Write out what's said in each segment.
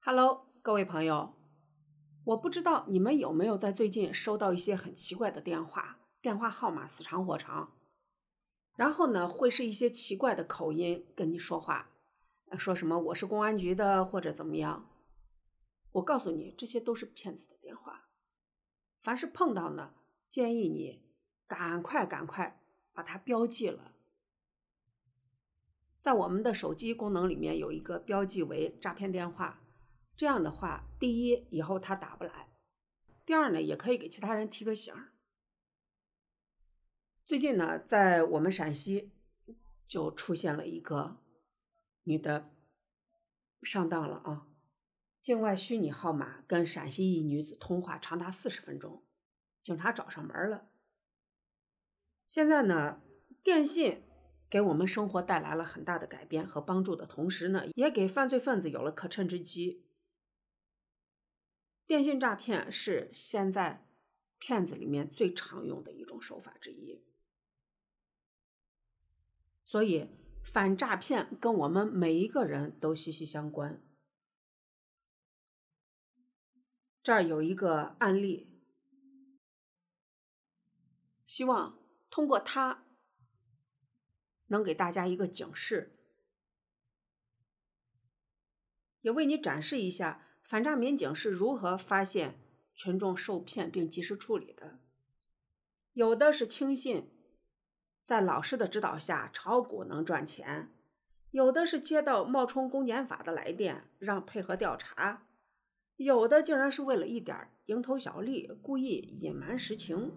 Hello，各位朋友，我不知道你们有没有在最近收到一些很奇怪的电话，电话号码死长活长，然后呢，会是一些奇怪的口音跟你说话，说什么我是公安局的或者怎么样。我告诉你，这些都是骗子的电话。凡是碰到呢，建议你赶快赶快把它标记了。在我们的手机功能里面有一个标记为诈骗电话，这样的话，第一以后他打不来，第二呢，也可以给其他人提个醒儿。最近呢，在我们陕西就出现了一个女的上当了啊。境外虚拟号码跟陕西一女子通话长达四十分钟，警察找上门了。现在呢，电信给我们生活带来了很大的改变和帮助的同时呢，也给犯罪分子有了可乘之机。电信诈骗是现在骗子里面最常用的一种手法之一，所以反诈骗跟我们每一个人都息息相关。这儿有一个案例，希望通过它能给大家一个警示，也为你展示一下反诈民警是如何发现群众受骗并及时处理的。有的是轻信，在老师的指导下炒股能赚钱；有的是接到冒充公检法的来电，让配合调查。有的竟然是为了一点蝇头小利，故意隐瞒实情。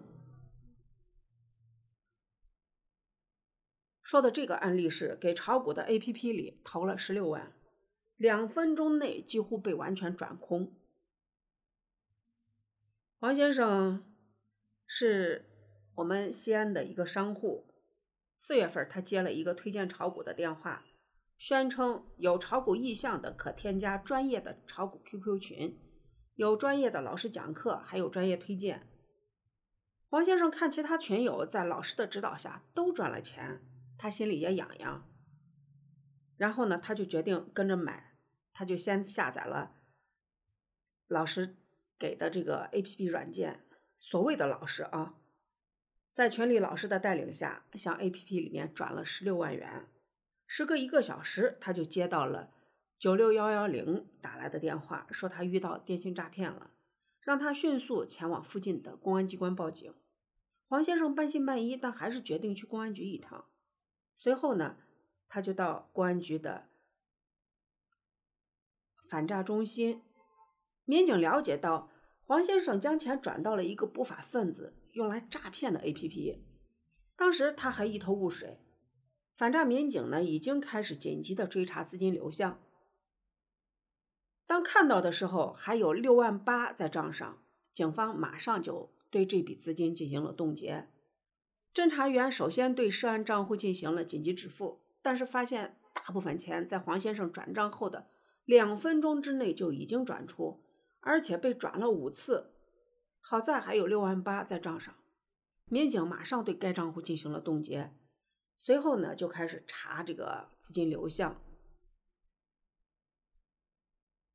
说的这个案例是给炒股的 APP 里投了十六万，两分钟内几乎被完全转空。黄先生是我们西安的一个商户，四月份他接了一个推荐炒股的电话。宣称有炒股意向的可添加专业的炒股 QQ 群，有专业的老师讲课，还有专业推荐。黄先生看其他群友在老师的指导下都赚了钱，他心里也痒痒。然后呢，他就决定跟着买，他就先下载了老师给的这个 APP 软件。所谓的老师啊，在群里老师的带领下，向 APP 里面转了十六万元。时隔一个小时，他就接到了九六幺幺零打来的电话，说他遇到电信诈骗了，让他迅速前往附近的公安机关报警。黄先生半信半疑，但还是决定去公安局一趟。随后呢，他就到公安局的反诈中心，民警了解到黄先生将钱转到了一个不法分子用来诈骗的 APP，当时他还一头雾水。反诈民警呢，已经开始紧急的追查资金流向。当看到的时候，还有六万八在账上，警方马上就对这笔资金进行了冻结。侦查员首先对涉案账户进行了紧急止付，但是发现大部分钱在黄先生转账后的两分钟之内就已经转出，而且被转了五次。好在还有六万八在账上，民警马上对该账户进行了冻结。随后呢，就开始查这个资金流向，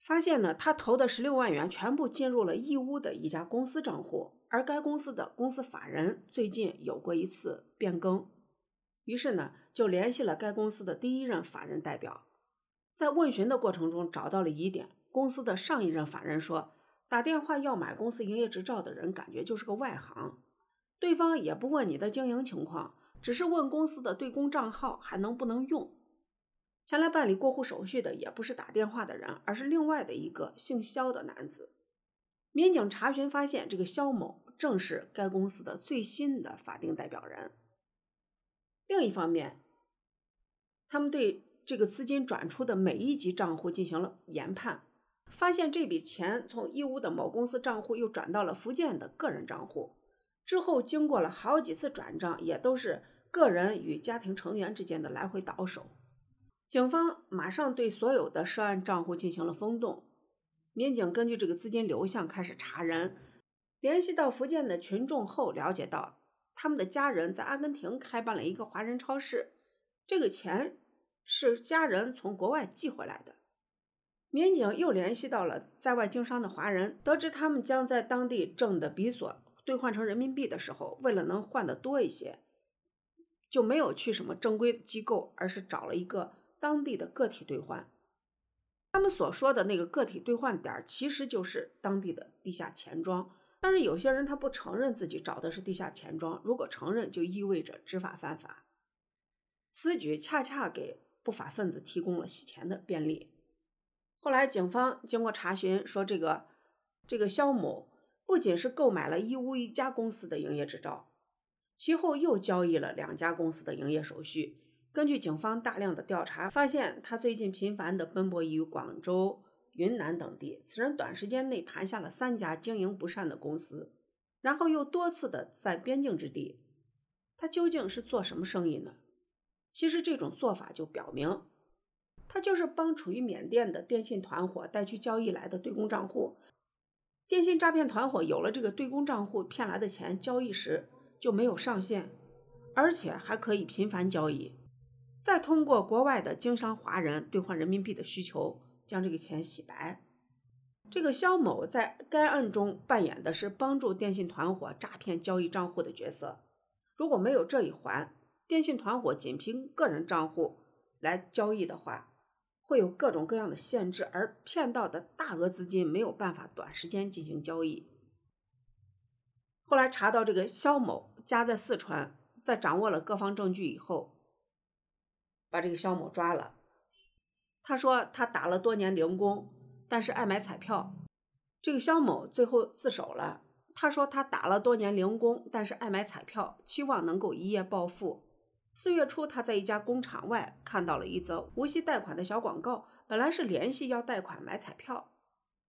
发现呢，他投的十六万元全部进入了义乌的一家公司账户，而该公司的公司法人最近有过一次变更，于是呢，就联系了该公司的第一任法人代表，在问询的过程中找到了疑点，公司的上一任法人说，打电话要买公司营业执照的人感觉就是个外行，对方也不问你的经营情况。只是问公司的对公账号还能不能用？前来办理过户手续的也不是打电话的人，而是另外的一个姓肖的男子。民警查询发现，这个肖某正是该公司的最新的法定代表人。另一方面，他们对这个资金转出的每一级账户进行了研判，发现这笔钱从义乌的某公司账户又转到了福建的个人账户，之后经过了好几次转账，也都是。个人与家庭成员之间的来回倒手，警方马上对所有的涉案账户进行了封冻。民警根据这个资金流向开始查人，联系到福建的群众后，了解到他们的家人在阿根廷开办了一个华人超市，这个钱是家人从国外寄回来的。民警又联系到了在外经商的华人，得知他们将在当地挣的比索兑换成人民币的时候，为了能换得多一些，就没有去什么正规机构，而是找了一个当地的个体兑换。他们所说的那个个体兑换点，其实就是当地的地下钱庄。但是有些人他不承认自己找的是地下钱庄，如果承认，就意味着知法犯法。此举恰恰给不法分子提供了洗钱的便利。后来警方经过查询，说这个这个肖某不仅是购买了义乌一家公司的营业执照，其后又交易了两家公司的营业手续。根据警方大量的调查，发现他最近频繁的奔波于广州。云南等地，此人短时间内盘下了三家经营不善的公司，然后又多次的在边境之地，他究竟是做什么生意呢？其实这种做法就表明，他就是帮处于缅甸的电信团伙带去交易来的对公账户。电信诈骗团伙有了这个对公账户，骗来的钱交易时就没有上限，而且还可以频繁交易，再通过国外的经商华人兑换人民币的需求。将这个钱洗白。这个肖某在该案中扮演的是帮助电信团伙诈骗交易账户的角色。如果没有这一环，电信团伙仅凭个人账户来交易的话，会有各种各样的限制，而骗到的大额资金没有办法短时间进行交易。后来查到这个肖某家在四川，在掌握了各方证据以后，把这个肖某抓了。他说他打了多年零工，但是爱买彩票。这个肖某最后自首了。他说他打了多年零工，但是爱买彩票，期望能够一夜暴富。四月初，他在一家工厂外看到了一则无息贷款的小广告，本来是联系要贷款买彩票，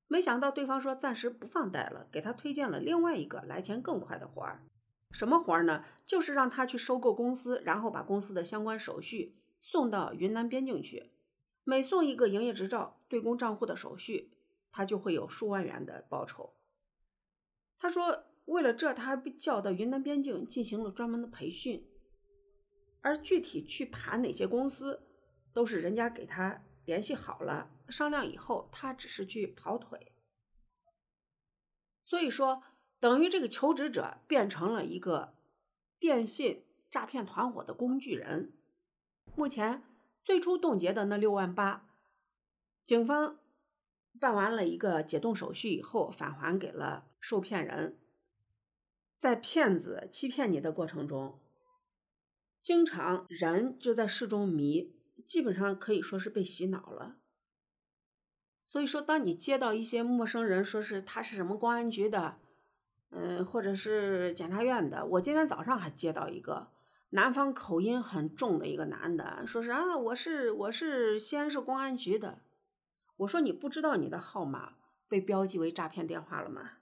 没想到对方说暂时不放贷了，给他推荐了另外一个来钱更快的活儿。什么活儿呢？就是让他去收购公司，然后把公司的相关手续送到云南边境去。每送一个营业执照、对公账户的手续，他就会有数万元的报酬。他说，为了这，他还被叫到云南边境进行了专门的培训，而具体去盘哪些公司，都是人家给他联系好了，商量以后，他只是去跑腿。所以说，等于这个求职者变成了一个电信诈骗团伙的工具人。目前。最初冻结的那六万八，警方办完了一个解冻手续以后，返还给了受骗人。在骗子欺骗你的过程中，经常人就在事中迷，基本上可以说是被洗脑了。所以说，当你接到一些陌生人说是他是什么公安局的，嗯，或者是检察院的，我今天早上还接到一个。南方口音很重的一个男的，说是啊，我是我是西安市公安局的。我说你不知道你的号码被标记为诈骗电话了吗？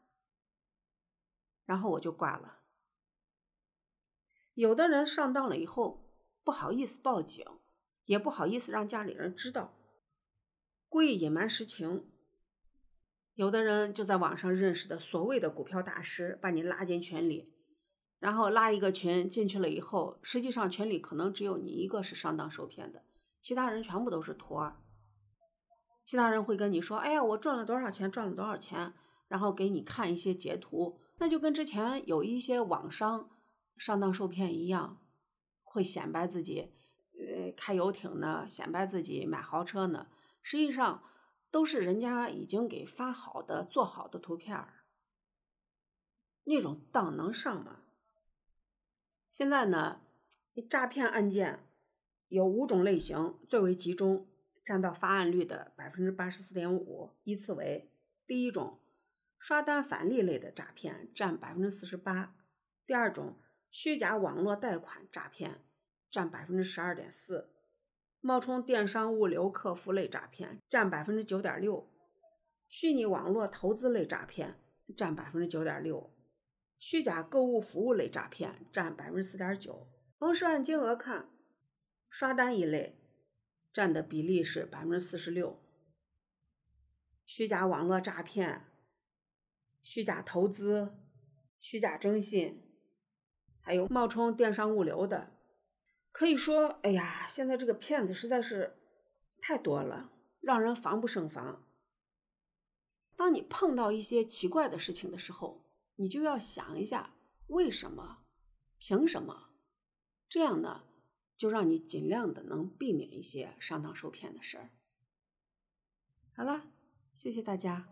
然后我就挂了。有的人上当了以后不好意思报警，也不好意思让家里人知道，故意隐瞒实情。有的人就在网上认识的所谓的股票大师，把你拉进群里。然后拉一个群进去了以后，实际上群里可能只有你一个是上当受骗的，其他人全部都是托儿。其他人会跟你说：“哎呀，我赚了多少钱，赚了多少钱。”然后给你看一些截图，那就跟之前有一些网商上当受骗一样，会显摆自己，呃，开游艇呢，显摆自己买豪车呢，实际上都是人家已经给发好的、做好的图片儿。那种当能上吗？现在呢，诈骗案件有五种类型最为集中，占到发案率的百分之八十四点五。依次为：第一种，刷单返利类的诈骗，占百分之四十八；第二种，虚假网络贷款诈骗，占百分之十二点四；冒充电商物流客服类诈骗，占百分之九点六；虚拟网络投资类诈骗，占百分之九点六。虚假购物服务类诈骗占百分之四点九，从涉案金额看，刷单一类占的比例是百分之四十六。虚假网络诈骗、虚假投资、虚假征信，还有冒充电商物流的，可以说，哎呀，现在这个骗子实在是太多了，让人防不胜防。当你碰到一些奇怪的事情的时候，你就要想一下为什么、凭什么，这样呢，就让你尽量的能避免一些上当受骗的事儿。好了，谢谢大家。